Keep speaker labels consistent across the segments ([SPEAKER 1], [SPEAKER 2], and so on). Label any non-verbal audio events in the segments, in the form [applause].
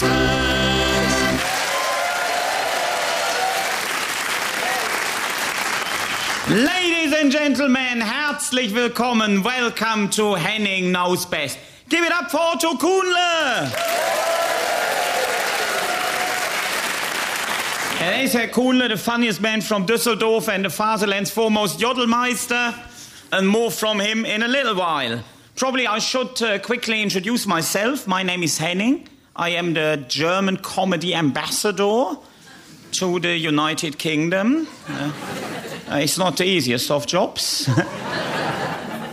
[SPEAKER 1] Best.
[SPEAKER 2] Ladies and gentlemen, herzlich willkommen. Welcome to Henning Knows Best. Give it up for Otto Kuhnle. Er ist Herr Kuhnle, the funniest man from Düsseldorf and the Fatherland's foremost Jodelmeister, and more from him in a little while. Probably I should uh, quickly introduce myself. My name is Henning. I am the German comedy ambassador to the United Kingdom. Uh, uh, it's not the easiest of jobs. [laughs]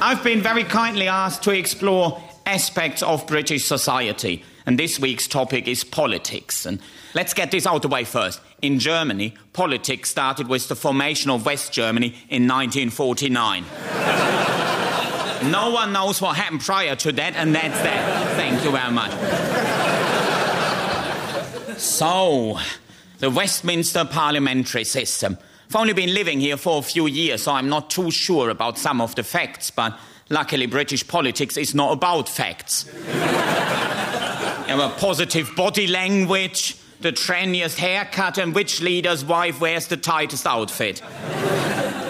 [SPEAKER 2] I've been very kindly asked to explore aspects of British society, and this week's topic is politics. And let's get this out of the way first. In Germany, politics started with the formation of West Germany in 1949. [laughs] no one knows what happened prior to that, and that's that. Thank you very much. So, the Westminster parliamentary system. I've only been living here for a few years, so I'm not too sure about some of the facts, but luckily, British politics is not about facts. [laughs] you have positive body language, the trendiest haircut, and which leader's wife wears the tightest outfit. [laughs]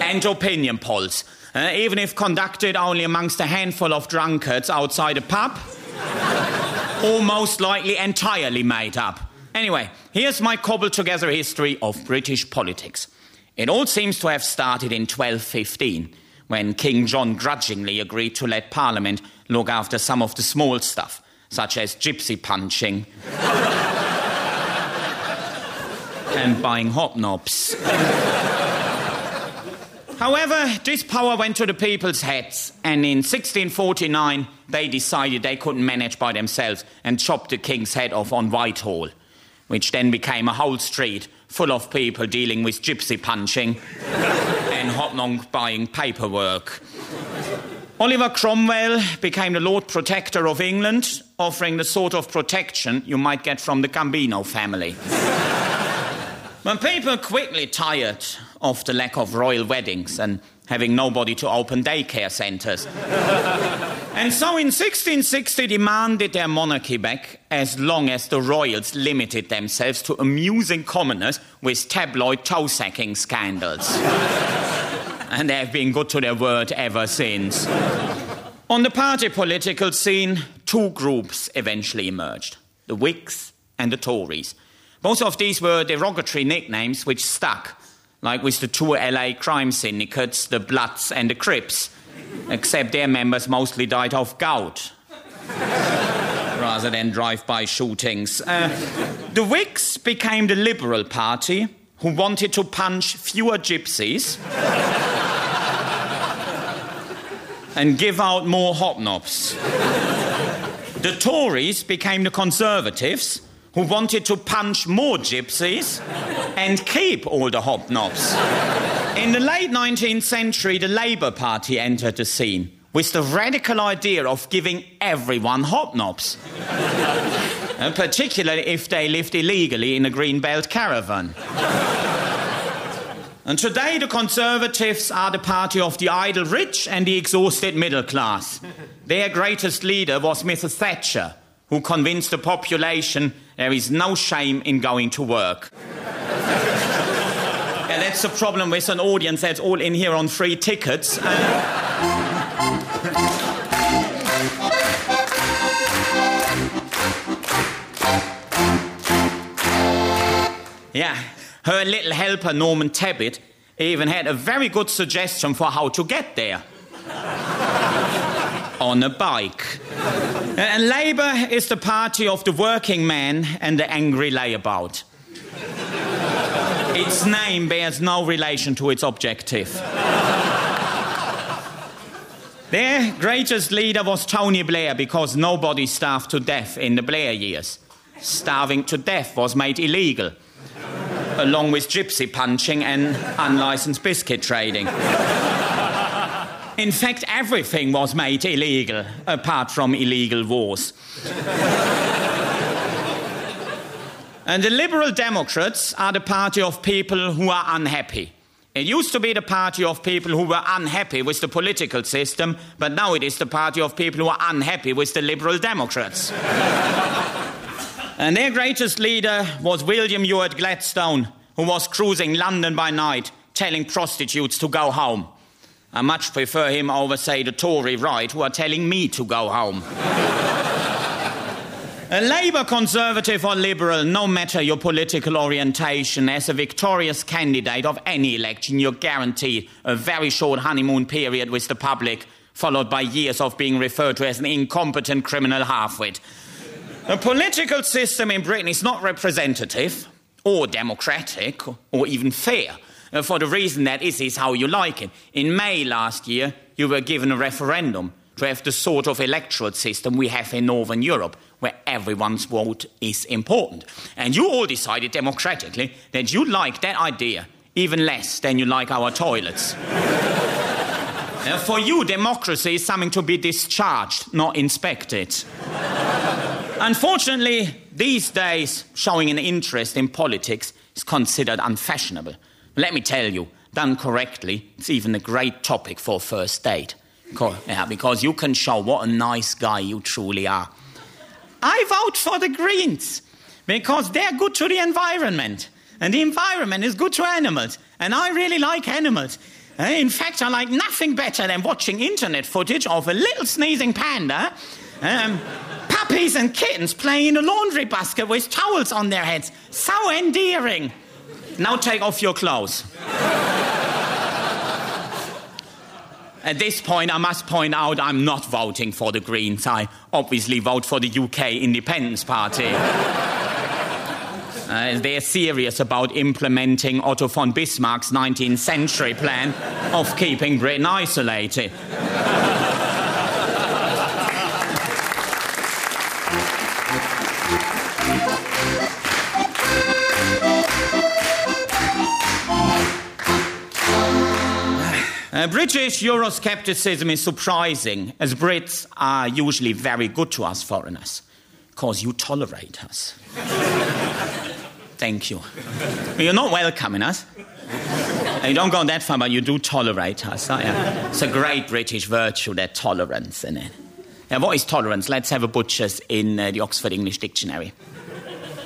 [SPEAKER 2] and opinion polls. Uh, even if conducted only amongst a handful of drunkards outside a pub, [laughs] or most likely entirely made up. Anyway, here's my cobbled together history of British politics. It all seems to have started in 1215, when King John grudgingly agreed to let Parliament look after some of the small stuff, such as gypsy punching [laughs] and buying hobnobs. [laughs] However, this power went to the people's heads, and in 1649 they decided they couldn't manage by themselves and chopped the king's head off on Whitehall, which then became a whole street full of people dealing with gypsy punching [laughs] and hobnob buying paperwork. Oliver Cromwell became the Lord Protector of England, offering the sort of protection you might get from the Gambino family. [laughs] But people quickly tired of the lack of royal weddings and having nobody to open daycare centres. [laughs] and so in 1660 demanded their monarchy back as long as the royals limited themselves to amusing commoners with tabloid toe sacking scandals. [laughs] and they have been good to their word ever since. On the party political scene, two groups eventually emerged the Whigs and the Tories. Both of these were derogatory nicknames which stuck, like with the two LA crime syndicates, the Bloods and the Crips, except their members mostly died of gout [laughs] rather than drive by shootings. Uh, the Whigs became the Liberal Party, who wanted to punch fewer gypsies [laughs] and give out more hobnobs. The Tories became the Conservatives, who wanted to punch more gypsies and keep all the hobnobs. In the late 19th century, the Labour Party entered the scene with the radical idea of giving everyone hobnobs, particularly if they lived illegally in a greenbelt caravan. And today, the Conservatives are the party of the idle rich and the exhausted middle class. Their greatest leader was Mrs. Thatcher, who convinced the population there is no shame in going to work. [laughs] yeah, that's the problem with an audience that's all in here on free tickets. [laughs] yeah, her little helper, Norman Tebbit, even had a very good suggestion for how to get there on a bike. And Labour is the party of the working man and the angry layabout. its name bears no relation to its objective. Their greatest leader was Tony Blair because nobody starved to death in the Blair years. Starving to death was made illegal, along with gypsy punching and unlicensed biscuit trading. In fact, everything was made illegal, apart from illegal wars. and the Liberal Democrats are the party of people who are unhappy. It used to be the party of people who were unhappy with the political system, but now it is the party of people who are unhappy with the Liberal Democrats. And their greatest leader was William Ewart Gladstone, who was cruising London by night, telling prostitutes to go home. I much prefer him over, say, the Tory right, who are telling me to go home. a Labour Conservative or Liberal, no matter your political orientation, as a victorious candidate of any election, you're guaranteed a very short honeymoon period with the public, followed by years of being referred to as an incompetent criminal halfwit. The political system in Britain is not representative or democratic or even fair. Uh, for the reason that is how you like it. In May last year, you were given a referendum to have the sort of electoral system we have in Northern Europe, where everyone's vote is important. And you all decided democratically that you like that idea even less than you like our toilets. [laughs] uh, for you, democracy is something to be discharged, not inspected. Unfortunately, these days, showing an interest in politics is considered unfashionable. Let me tell you, done correctly, it's even a great topic for first date. Yeah, because you can show what a nice guy you truly are. I vote for the Greens because they're good to the environment, and the environment is good to animals, and I really like animals. Eh, in fact, I like nothing better than watching internet footage of a little sneezing panda, um, puppies and kittens playing in a laundry basket with towels on their heads. So endearing. Now take off your clothes. At this point, I must point out I'm not voting for the Greens. I obviously vote for the UK Independence Party. Uh, they're serious about implementing Otto von Bismarck's 19th century plan of keeping Britain isolated. Uh, British Euroscepticism is surprising, as Brits are usually very good to us foreigners, because you tolerate us. Thank you. You're not welcoming us. You don't go that far, but you do tolerate us. yeah. It's a great British virtue, that tolerance in it. Now, what is tolerance? Let's have a butcher's in uh, the Oxford English Dictionary.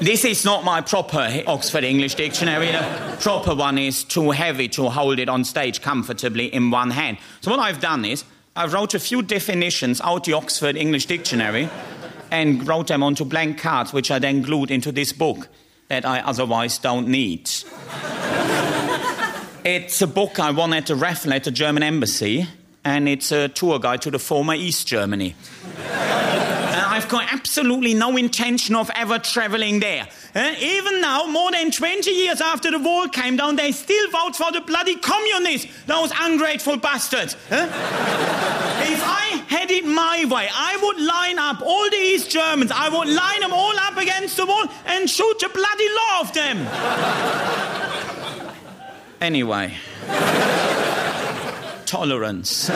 [SPEAKER 2] This is not my proper Oxford English Dictionary. The proper one is too heavy to hold it on stage comfortably in one hand. So, what I've done is I wrote a few definitions out the Oxford English Dictionary and wrote them onto blank cards, which I then glued into this book that I otherwise don't need. [laughs] it's a book I won at a raffle at the German embassy, and it's a tour guide to the former East Germany. Got absolutely no intention of ever traveling there. Uh, even now, more than 20 years after the wall came down, they still vote for the bloody communists, those ungrateful bastards. Uh? [laughs] if I had it my way, I would line up all the East Germans, I would line them all up against the wall and shoot the bloody law of them. [laughs] anyway, [laughs] tolerance.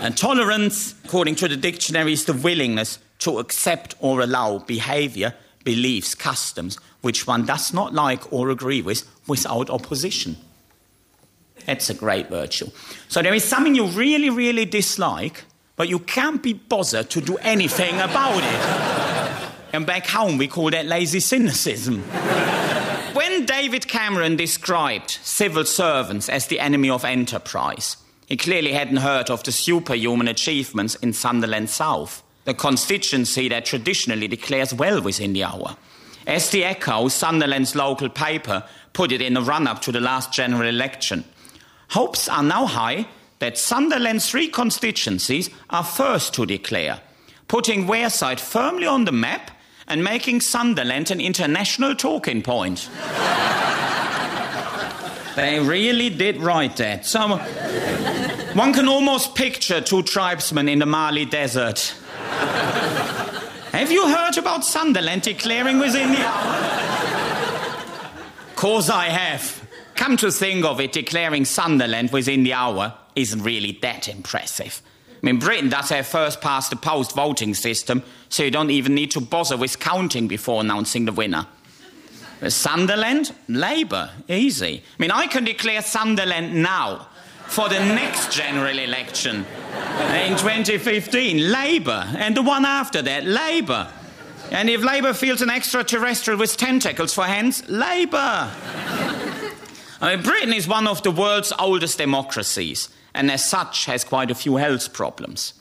[SPEAKER 2] And tolerance, according to the dictionary, is the willingness to accept or allow behavior, beliefs, customs which one does not like or agree with without opposition. That's a great virtue. So there is something you really, really dislike, but you can't be bothered to do anything about it. and back home, we call that lazy cynicism. when David Cameron described civil servants as the enemy of enterprise, he clearly hadn't heard of the superhuman achievements in Sunderland South, the constituency that traditionally declares well within the hour. As the Echo, Sunderland's local paper, put it in the run up to the last general election, hopes are now high that Sunderland's three constituencies are first to declare, putting Wearside firmly on the map and making Sunderland an international talking point. [laughs] they really did write that. So, one can almost picture two tribesmen in the Mali desert. Have you heard about Sunderland declaring within the hour? Cause I have. Come to think of it, declaring Sunderland within the hour isn't really that impressive. I mean, Britain does have first past the post voting system, so you don't even need to bother with counting before announcing the winner. Sunderland, Labour, easy. I mean, I can declare Sunderland now for the next general election in 2015. Labour. And the one after that, Labour. And if Labour feels an extraterrestrial with tentacles for hands, Labour. I mean, Britain is one of the world's oldest democracies, and as such has quite a few health problems.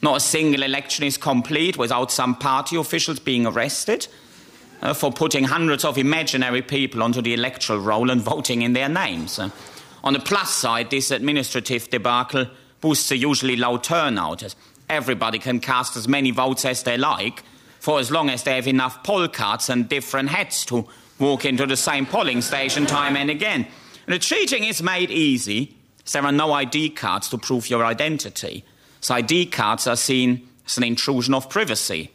[SPEAKER 2] Not a single election is complete without some party officials being arrested uh, for putting hundreds of imaginary people onto the electoral roll and voting in their names. Uh, on the plus side, this administrative debacle boosts a usually low turnout, as everybody can cast as many votes as they like, for as long as they have enough poll cards and different hats to walk into the same polling station time and again. The cheating is made easy, there are no ID cards to prove your identity. So ID cards are seen as an intrusion of privacy.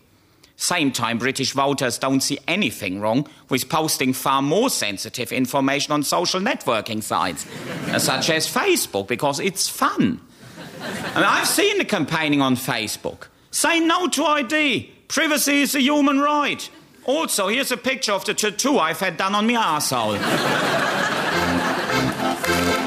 [SPEAKER 2] Same time, British voters don't see anything wrong with posting far more sensitive information on social networking sites, [laughs] such as Facebook, because it's fun. I mean, I've seen the campaigning on Facebook. Say no to ID. Privacy is a human right. Also, here's a picture of the tattoo I've had done on my arsehole. [laughs]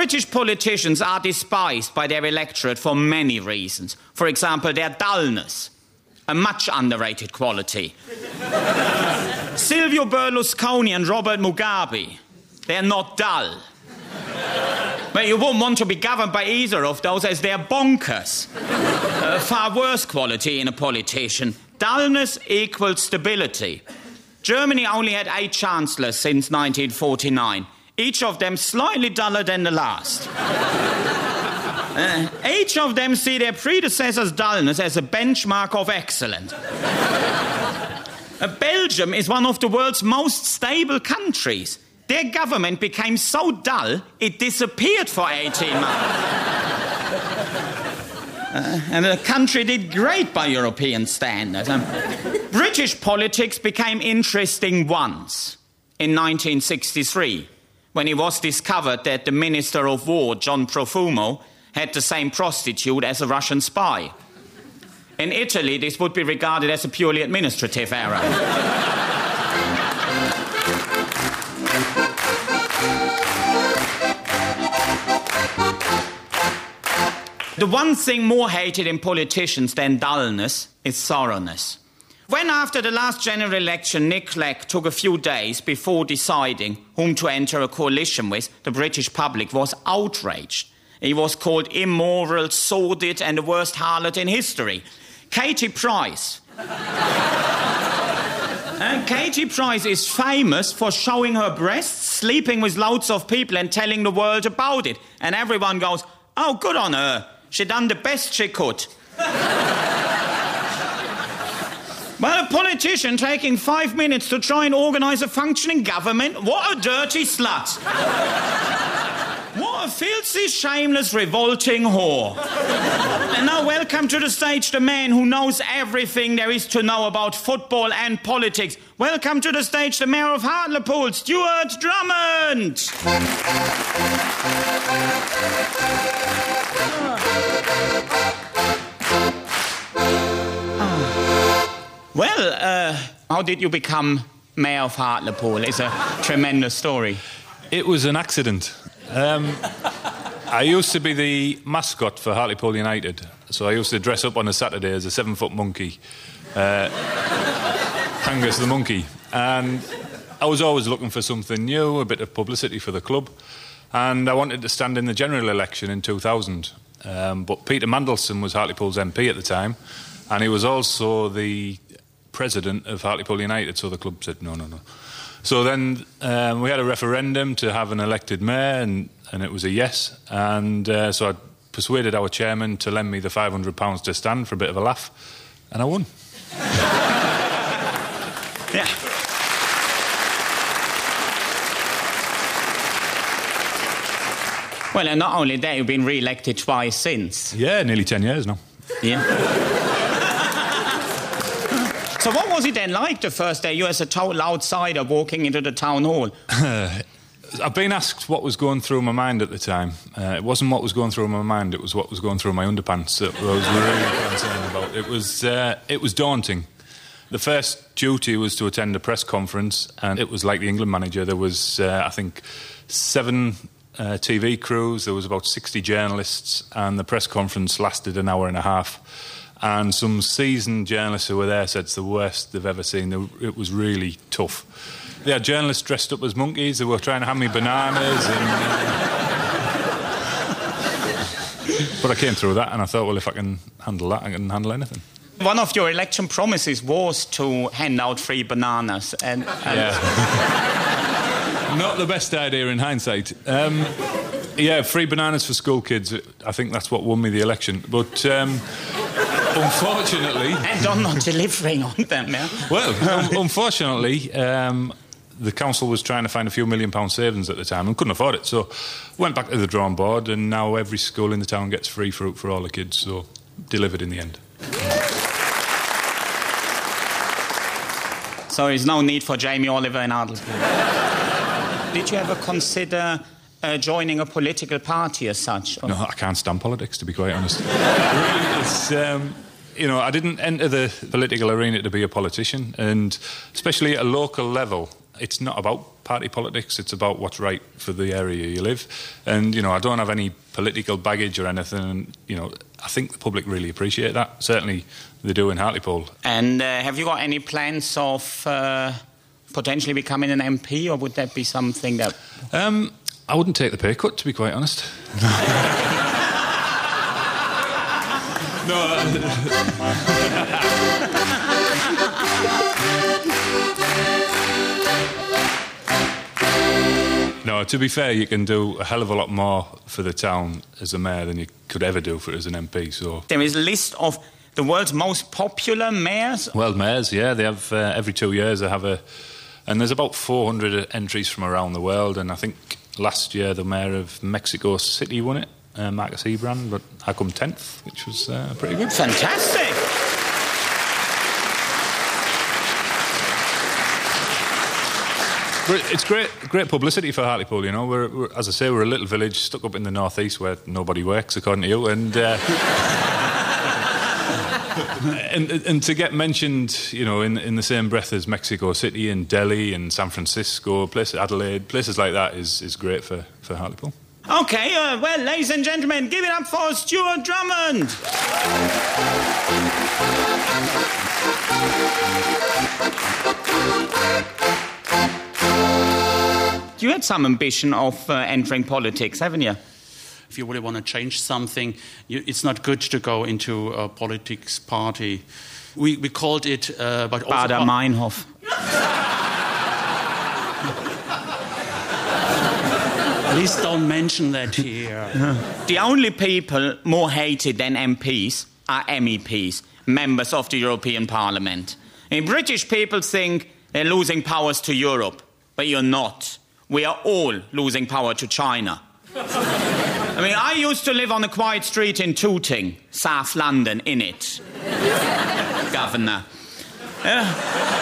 [SPEAKER 2] British politicians are despised by their electorate for many reasons. For example, their dullness, a much underrated quality. [laughs] Silvio Berlusconi and Robert Mugabe, they're not dull. But you wouldn't want to be governed by either of those as they're bonkers. A [laughs] uh, far worse quality in a politician. Dullness equals stability. Germany only had eight chancellors since 1949 each of them slightly duller than the last. uh, [laughs] each of them see their predecessor's dullness as a benchmark of excellence. uh, Belgium is one of the world's most stable countries. Their government became so dull, it disappeared for 18 months. Uh, and the country did great by European standards. Um, British politics became interesting once in 1963 when it was discovered that the Minister of War, John Profumo, had the same prostitute as a Russian spy. In Italy, this would be regarded as a purely administrative error. the one thing more hated in politicians than dullness is thoroughness. When, after the last general election, Nick Clegg took a few days before deciding whom to enter a coalition with, the British public was outraged. He was called immoral, sordid, and the worst harlot in history. Katie Price. [laughs] and Katie Price is famous for showing her breasts, sleeping with loads of people, and telling the world about it. And everyone goes, Oh, good on her. She done the best she could. [laughs] Well, a politician taking five minutes to try and organise a functioning government? What a dirty slut! what a filthy, shameless, revolting whore. and now, welcome to the stage the man who knows everything there is to know about football and politics. Welcome to the stage the Mayor of Hartlepool, Stuart Drummond. Well, uh, how did you become mayor of Hartlepool? It's a tremendous story.
[SPEAKER 1] It was an accident. Um, I used to be the mascot for Hartlepool United, so I used to dress up on a Saturday as a seven foot monkey, uh, H'Angus the monkey. And I was always looking for something new, a bit of publicity for the club. And I wanted to stand in the general election in 2000. Um, but Peter Mandelson was Hartlepool's MP at the time, and he was also the president of Hartlepool United, so the club said no, no, no. So then um, we had a referendum to have an elected mayor, and, and it was a yes. And uh, so I persuaded our chairman to lend me the £500 to stand for a bit of a laugh, and I won. [laughs]
[SPEAKER 2] yeah. Well, and not only that, you've been re elected twice since.
[SPEAKER 1] Yeah, nearly 10 years now.
[SPEAKER 2] Yeah. So, what was it then like the first day? You, as a total outsider, walking into the town hall. [laughs]
[SPEAKER 1] I've been asked what was going through my mind at the time. Uh, it wasn't what was going through my mind; it was what was going through my underpants that I was really concerned about. It was uh, it was daunting. The first duty was to attend a press conference, and it was like the England manager. There was, uh, I think, seven uh, TV crews. There was about 60 journalists, and the press conference lasted an hour and a half. And some seasoned journalists who were there said it's the worst they've ever seen. It was really tough. They had journalists dressed up as monkeys. They were trying to hand me bananas. And, but I came through that, and I thought, well, if I can handle that, I can handle anything.
[SPEAKER 2] One of your election promises was to hand out free bananas, and, and
[SPEAKER 1] yeah. [laughs] not the best idea in hindsight. Um, yeah, free bananas for school kids. I think that's what won me the election. But um, unfortunately,
[SPEAKER 2] and I'm not delivering on them. Yeah.
[SPEAKER 1] Well, un- unfortunately. Um, the council was trying to find a few million pound savings at the time and couldn't afford it. So went back to the drawing board, and now every school in the town gets free fruit for all the kids. So delivered in the end.
[SPEAKER 2] So there's no need for Jamie Oliver in Adel. Did you ever consider uh, joining a political party as such?
[SPEAKER 1] Or? No, I can't stand politics, to be quite honest. really, um, you know, I didn't enter the political arena to be a politician, and especially at a local level, it's not about party politics. It's about what's right for the area you live. And you know, I don't have any political baggage or anything. And, you know, I think the public really appreciate that. Certainly, they do in Hartlepool.
[SPEAKER 2] And uh, have you got any plans of uh, potentially becoming an MP, or would that be something that?
[SPEAKER 1] Um, I wouldn't take the pay cut, to be quite honest. [laughs] no. [laughs] No, to be fair, you can do a hell of a lot more for the town as a mayor than you could ever do for it as an MP. So
[SPEAKER 2] there is a list of the world's most popular mayors.
[SPEAKER 1] World mayors, yeah, they have uh, every two years they have a, and there's about 400 entries from around the world. And I think last year the mayor of Mexico City won it, uh, Marcus Ebrard, but I come tenth, which was uh, pretty good.
[SPEAKER 2] Fantastic.
[SPEAKER 1] it's great, great publicity for Hartlepool. You know, we're, we're, as I say, we're a little village stuck up in the northeast where nobody works, according to you, and. Uh, [laughs] and, and to get mentioned, you know, in in the same breath as Mexico City and Delhi and San Francisco, places Adelaide, places like that is is great for for Hartlepool.
[SPEAKER 2] Okay, uh, well, ladies and gentlemen, give it up for Stuart Drummond. You had some ambition of uh, entering politics, haven't you?
[SPEAKER 3] If you really want to change something, you, it's not good to go into a politics party. We, we called it, uh, but
[SPEAKER 2] also Baader Meinhof. [laughs]
[SPEAKER 3] Please don't mention that here. [laughs]
[SPEAKER 2] The only people more hated than MPs are MEPs, members of the European Parliament. And British people think they're losing powers to Europe, but you're not we are all losing power to China. [laughs] I mean, I used to live on a quiet street in Tooting, South London, in it. [laughs] Governor. Uh,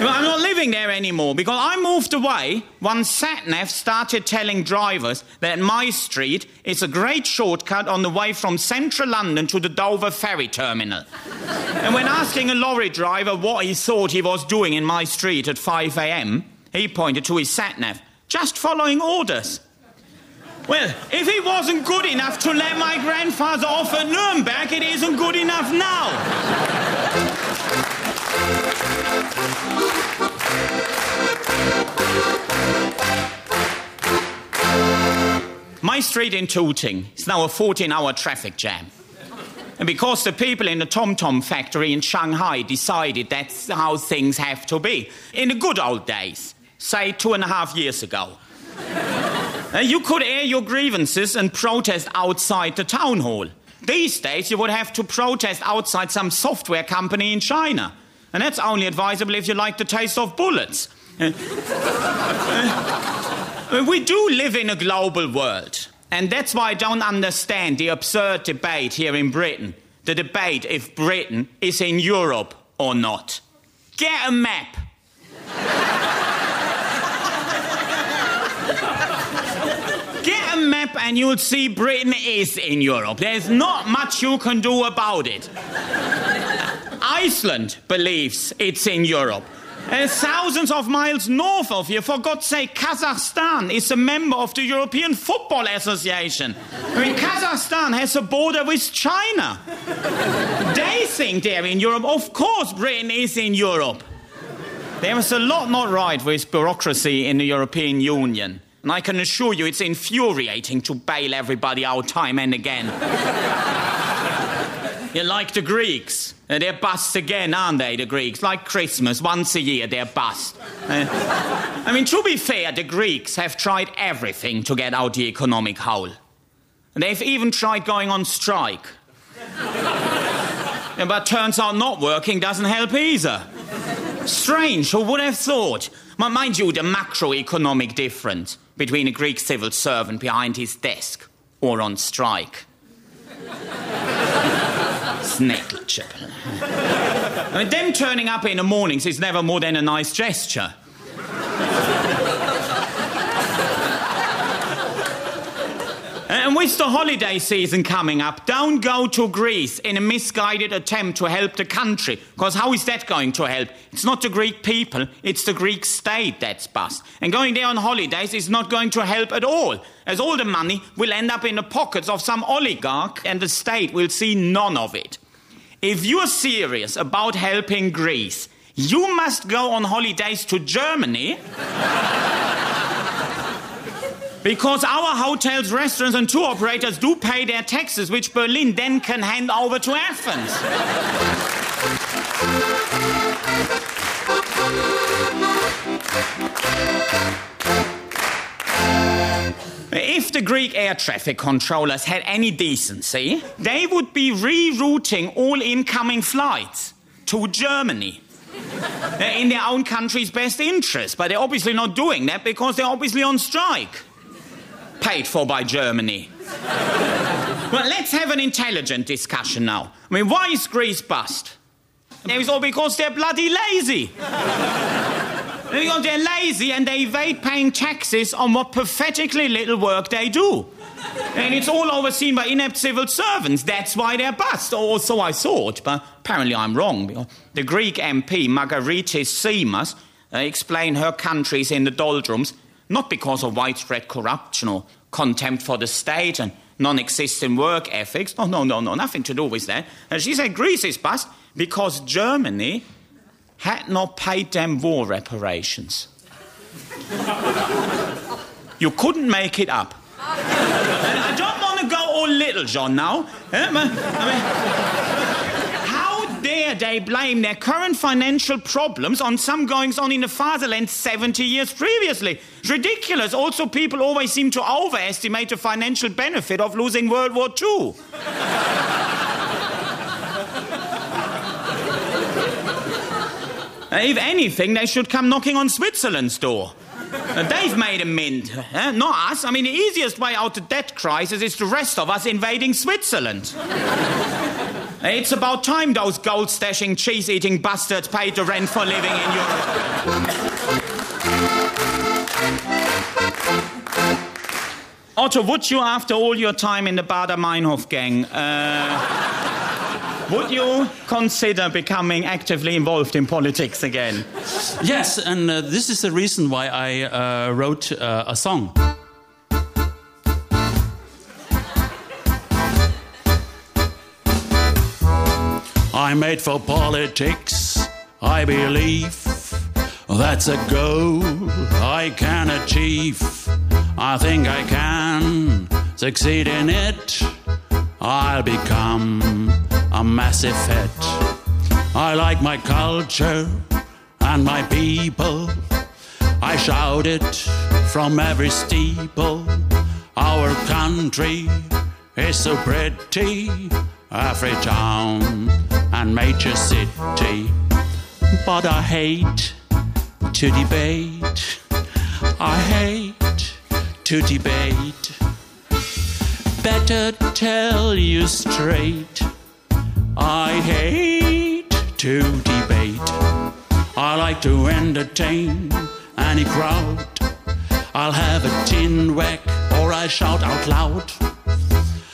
[SPEAKER 2] I'm not living there anymore because I moved away when SatNav started telling drivers that my street is a great shortcut on the way from central London to the Dover ferry terminal. and when asking a lorry driver what he thought he was doing in my street at 5 a.m., he pointed to his sat nav, just following orders. Well, if it wasn't good enough to let my grandfather off at Nuremberg, it isn't good enough now. My street in Tooting is now a 14 hour traffic jam. And because the people in the Tom Tom factory in Shanghai decided that's how things have to be. In the good old days, say two and a half years ago. Uh, you could air your grievances and protest outside the town hall. These days, you would have to protest outside some software company in China. And that's only advisable if you like the taste of bullets. Uh, uh, we do live in a global world. And that's why I don't understand the absurd debate here in Britain. The debate if Britain is in Europe or not. Get a map. Map and you'll see Britain is in Europe. There's not much you can do about it. Iceland believes it's in Europe. Uh, thousands of miles north of here, for God's sake, Kazakhstan is a member of the European Football Association. I mean, Kazakhstan has a border with China. they think they're in Europe. Of course, Britain is in Europe. There is a lot not right with bureaucracy in the European Union. And I can assure you it's infuriating to bail everybody out time and again. [laughs] You're like the Greeks. They're bust again, aren't they, the Greeks? Like Christmas, once a year they're bust. Uh, I mean, to be fair, the Greeks have tried everything to get out the economic hole. They've even tried going on strike. [laughs] but turns out not working doesn't help either. Strange, who would have thought? Mind you, the macroeconomic difference between a Greek civil servant behind his desk or on strike. [laughs] Negligible. I mean, them turning up in the mornings is never more than a nice gesture. With the holiday season coming up, don't go to Greece in a misguided attempt to help the country. Because how is that going to help? It's not the Greek people, it's the Greek state that's bust. And going there on holidays is not going to help at all, as all the money will end up in the pockets of some oligarch and the state will see none of it. If you're serious about helping Greece, you must go on holidays to Germany. [laughs] Because our hotels, restaurants, and tour operators do pay their taxes, which Berlin then can hand over to Athens. If the Greek air traffic controllers had any decency, they would be rerouting all incoming flights to Germany. in their own country's best interest, but they're obviously not doing that because they're obviously on strike paid for by Germany. well, let's have an intelligent discussion now. I mean, why is Greece bust? It's all because they're bloody lazy. because they're lazy and they evade paying taxes on what pathetically little work they do. And it's all overseen by inept civil servants. That's why they're bust. Or so I thought, but apparently I'm wrong. The Greek MP, Margaritis Simas, uh, explained her country's in the doldrums not because of widespread corruption or contempt for the state and non existent work ethics. No, no, no, no, nothing to do with that. And she said Greece is bust because Germany had not paid them war reparations. [laughs] you couldn't make it up. I don't want to go all little, John, now. Eh, I mean, dare they blame their current financial problems on some goings on in the fatherland 70 years previously? It's ridiculous. Also, people always seem to overestimate the financial benefit of losing World War II. [laughs] if anything, they should come knocking on Switzerland's door. Uh, they've made a mint, not us. I mean, the easiest way out of debt crisis is the rest of us invading Switzerland. It's about time those gold stashing, cheese eating bastards paid the rent for living in Europe. Otto, would you, after all your time in the Baader Meinhof gang, uh, would you consider becoming actively involved in politics again?
[SPEAKER 3] Yes, and uh, this is the reason why I uh, wrote uh, a song. I'm made for politics, I believe. That's a goal I can achieve. I think I can succeed in it. I'll become a massive hit. I like my culture and my people. I shout it from every steeple. Our country is so pretty. Every town and major city. But I hate to debate. I hate to debate. Better tell you straight. I hate to debate. I like to entertain any crowd. I'll have a tin whack or I shout out loud.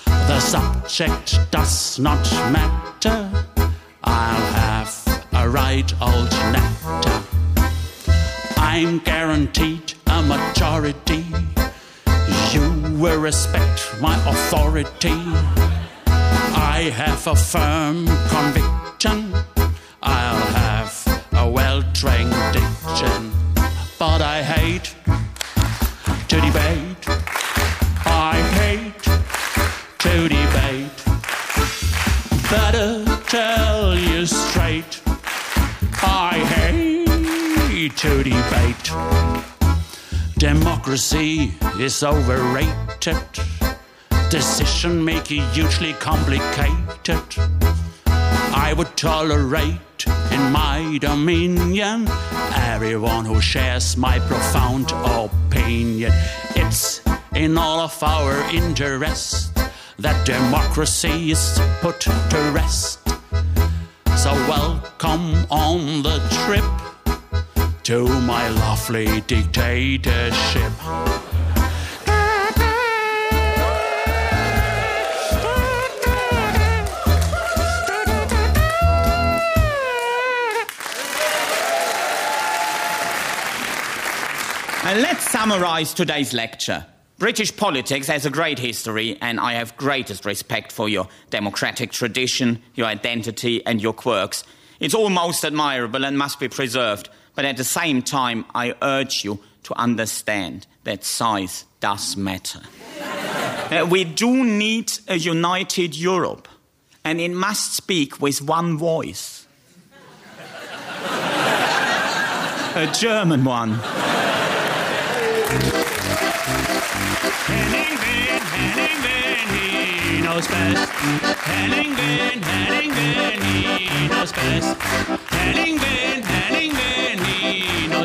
[SPEAKER 3] The subject does not matter. I'll have a right old nectar. I'm guaranteed a majority. You will respect my authority. I have a firm conviction. To debate. Democracy is overrated. Decision making hugely complicated. I would tolerate in my dominion everyone who shares my profound opinion. It's in all of our interest that democracy is put to rest. So welcome on the trip to my lovely dictatorship.
[SPEAKER 2] And let's summarize today's lecture. British politics has a great history, and I have greatest respect for your democratic tradition, your identity, and your quirks. It's all most admirable and must be preserved, but at the same time, I urge you to understand that size does matter. Uh, we do need a united Europe, and it must speak with one voice a German one.
[SPEAKER 3] He knows best.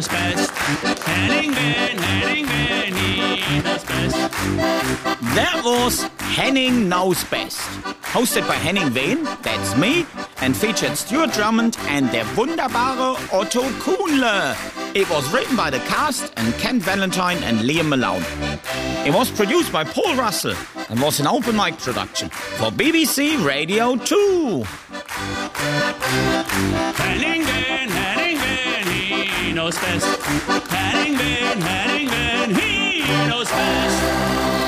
[SPEAKER 3] Best. Henning Wehn, Henning best.
[SPEAKER 2] That was Henning Knows Best. Hosted by Henning Wehn, that's me, and featured Stuart Drummond and der wunderbare Otto Kuhnle. It was written by the cast and Ken Valentine and Liam Malone. It was produced by Paul Russell and was an open mic production for BBC Radio 2.
[SPEAKER 3] Henning he knows best. Henning Wehn, he knows best.